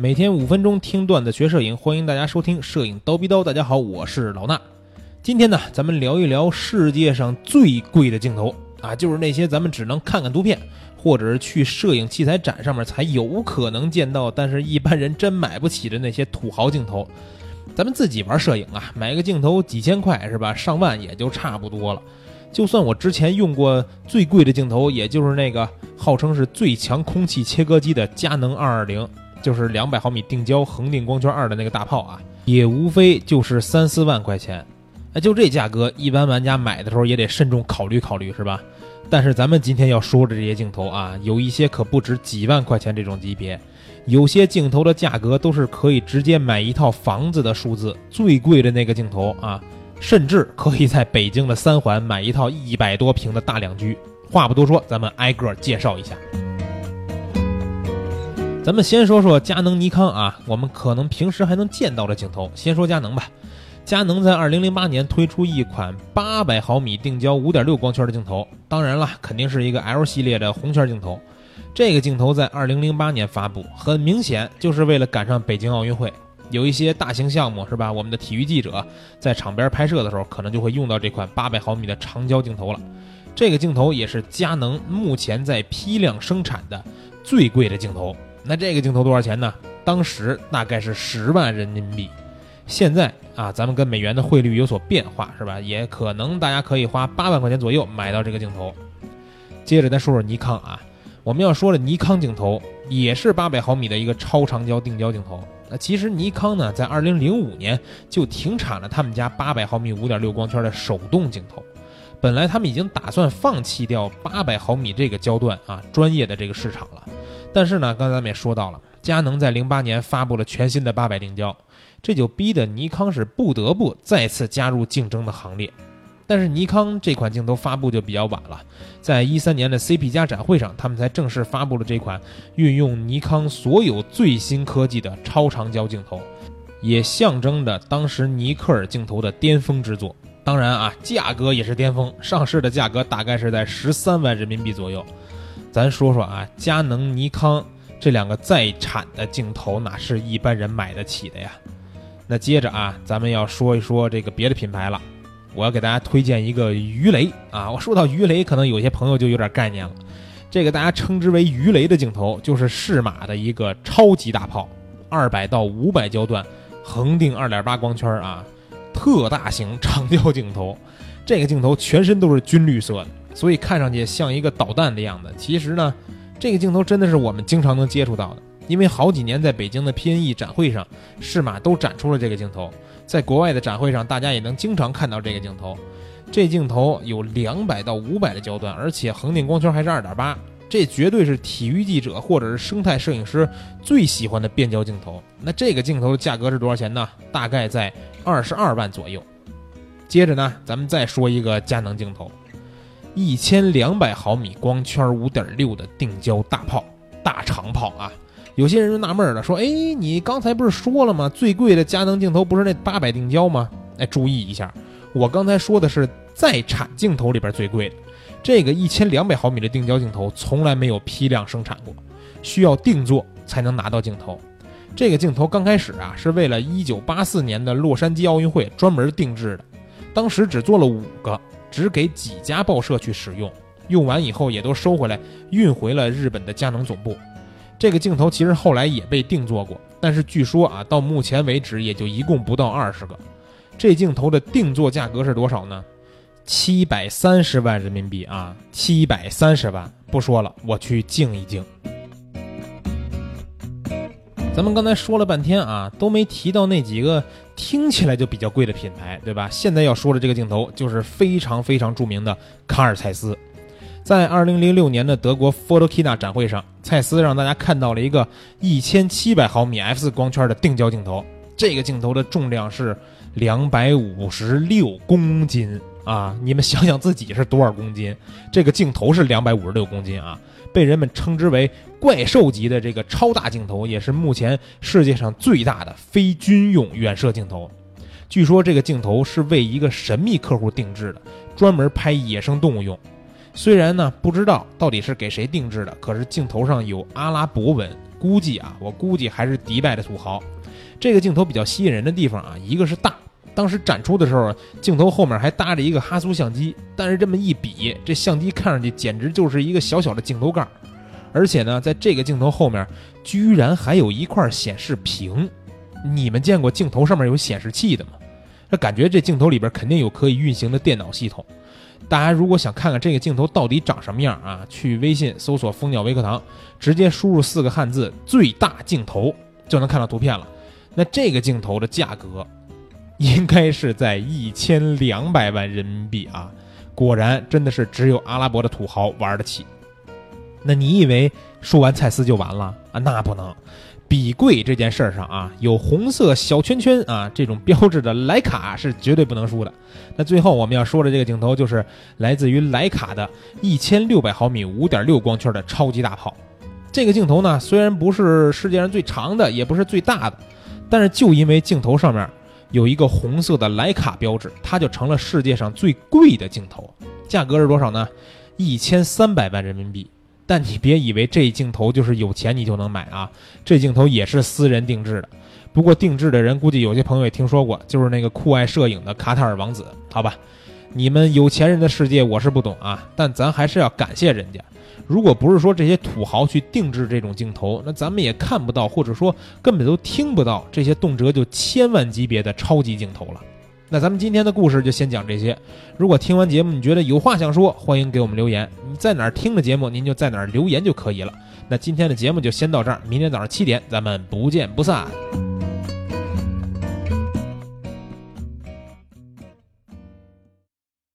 每天五分钟听段子学摄影，欢迎大家收听《摄影刀逼刀》。大家好，我是老衲。今天呢，咱们聊一聊世界上最贵的镜头啊，就是那些咱们只能看看图片，或者是去摄影器材展上面才有可能见到，但是一般人真买不起的那些土豪镜头。咱们自己玩摄影啊，买个镜头几千块是吧？上万也就差不多了。就算我之前用过最贵的镜头，也就是那个号称是最强空气切割机的佳能二二零，就是两百毫米定焦恒定光圈二的那个大炮啊，也无非就是三四万块钱。哎，就这价格，一般玩家买的时候也得慎重考虑考虑，是吧？但是咱们今天要说的这些镜头啊，有一些可不止几万块钱这种级别，有些镜头的价格都是可以直接买一套房子的数字。最贵的那个镜头啊。甚至可以在北京的三环买一套一百多平的大两居。话不多说，咱们挨个介绍一下。咱们先说说佳能、尼康啊，我们可能平时还能见到的镜头。先说佳能吧，佳能在二零零八年推出一款八百毫米定焦五点六光圈的镜头，当然了，肯定是一个 L 系列的红圈镜头。这个镜头在二零零八年发布，很明显就是为了赶上北京奥运会。有一些大型项目是吧？我们的体育记者在场边拍摄的时候，可能就会用到这款八百毫米的长焦镜头了。这个镜头也是佳能目前在批量生产的最贵的镜头。那这个镜头多少钱呢？当时大概是十万人民币。现在啊，咱们跟美元的汇率有所变化是吧？也可能大家可以花八万块钱左右买到这个镜头。接着再说说尼康啊，我们要说的尼康镜头也是八百毫米的一个超长焦定焦镜头。那其实尼康呢，在二零零五年就停产了他们家八百毫米五点六光圈的手动镜头。本来他们已经打算放弃掉八百毫米这个焦段啊，专业的这个市场了。但是呢，刚才咱们也说到了，佳能在零八年发布了全新的八百定焦，这就逼得尼康是不得不再次加入竞争的行列。但是尼康这款镜头发布就比较晚了，在一三年的 CP 加展会上，他们才正式发布了这款运用尼康所有最新科技的超长焦镜头，也象征着当时尼克尔镜头的巅峰之作。当然啊，价格也是巅峰，上市的价格大概是在十三万人民币左右。咱说说啊，佳能、尼康这两个在产的镜头，哪是一般人买得起的呀？那接着啊，咱们要说一说这个别的品牌了。我要给大家推荐一个鱼雷啊！我说到鱼雷，可能有些朋友就有点概念了。这个大家称之为鱼雷的镜头，就是适马的一个超级大炮，二百到五百焦段，恒定二点八光圈啊，特大型长焦镜头。这个镜头全身都是军绿色的，所以看上去像一个导弹的样子。其实呢，这个镜头真的是我们经常能接触到的，因为好几年在北京的 PNE 展会上，适马都展出了这个镜头。在国外的展会上，大家也能经常看到这个镜头。这镜头有两百到五百的焦段，而且恒定光圈还是二点八，这绝对是体育记者或者是生态摄影师最喜欢的变焦镜头。那这个镜头的价格是多少钱呢？大概在二十二万左右。接着呢，咱们再说一个佳能镜头，一千两百毫米光圈五点六的定焦大炮，大长炮啊。有些人就纳闷了，说：“哎，你刚才不是说了吗？最贵的佳能镜头不是那八百定焦吗？”哎，注意一下，我刚才说的是在产镜头里边最贵的，这个一千两百毫米的定焦镜头从来没有批量生产过，需要定做才能拿到镜头。这个镜头刚开始啊，是为了一九八四年的洛杉矶奥运会专门定制的，当时只做了五个，只给几家报社去使用，用完以后也都收回来，运回了日本的佳能总部。这个镜头其实后来也被定做过，但是据说啊，到目前为止也就一共不到二十个。这镜头的定做价格是多少呢？七百三十万人民币啊，七百三十万。不说了，我去静一静。咱们刚才说了半天啊，都没提到那几个听起来就比较贵的品牌，对吧？现在要说的这个镜头就是非常非常著名的卡尔蔡司。在二零零六年的德国 Photokina 展会上，蔡司让大家看到了一个一千七百毫米 f 四光圈的定焦镜头。这个镜头的重量是两百五十六公斤啊！你们想想自己是多少公斤？这个镜头是两百五十六公斤啊！被人们称之为怪兽级的这个超大镜头，也是目前世界上最大的非军用远摄镜头。据说这个镜头是为一个神秘客户定制的，专门拍野生动物用。虽然呢不知道到底是给谁定制的，可是镜头上有阿拉伯文，估计啊，我估计还是迪拜的土豪。这个镜头比较吸引人的地方啊，一个是大，当时展出的时候，镜头后面还搭着一个哈苏相机，但是这么一比，这相机看上去简直就是一个小小的镜头盖，而且呢，在这个镜头后面居然还有一块显示屏。你们见过镜头上面有显示器的吗？那感觉这镜头里边肯定有可以运行的电脑系统。大家如果想看看这个镜头到底长什么样啊，去微信搜索“蜂鸟微课堂”，直接输入四个汉字“最大镜头”就能看到图片了。那这个镜头的价格应该是在一千两百万人民币啊！果然真的是只有阿拉伯的土豪玩得起。那你以为说完蔡司就完了啊？那不能。比贵这件事儿上啊，有红色小圈圈啊这种标志的徕卡是绝对不能输的。那最后我们要说的这个镜头就是来自于徕卡的1600毫米5.6光圈的超级大炮。这个镜头呢，虽然不是世界上最长的，也不是最大的，但是就因为镜头上面有一个红色的徕卡标志，它就成了世界上最贵的镜头。价格是多少呢？一千三百万人民币。但你别以为这镜头就是有钱你就能买啊！这镜头也是私人定制的，不过定制的人估计有些朋友也听说过，就是那个酷爱摄影的卡塔尔王子，好吧？你们有钱人的世界我是不懂啊，但咱还是要感谢人家。如果不是说这些土豪去定制这种镜头，那咱们也看不到，或者说根本都听不到这些动辄就千万级别的超级镜头了。那咱们今天的故事就先讲这些。如果听完节目你觉得有话想说，欢迎给我们留言。你在哪儿听的节目，您就在哪儿留言就可以了。那今天的节目就先到这儿，明天早上七点咱们不见不散。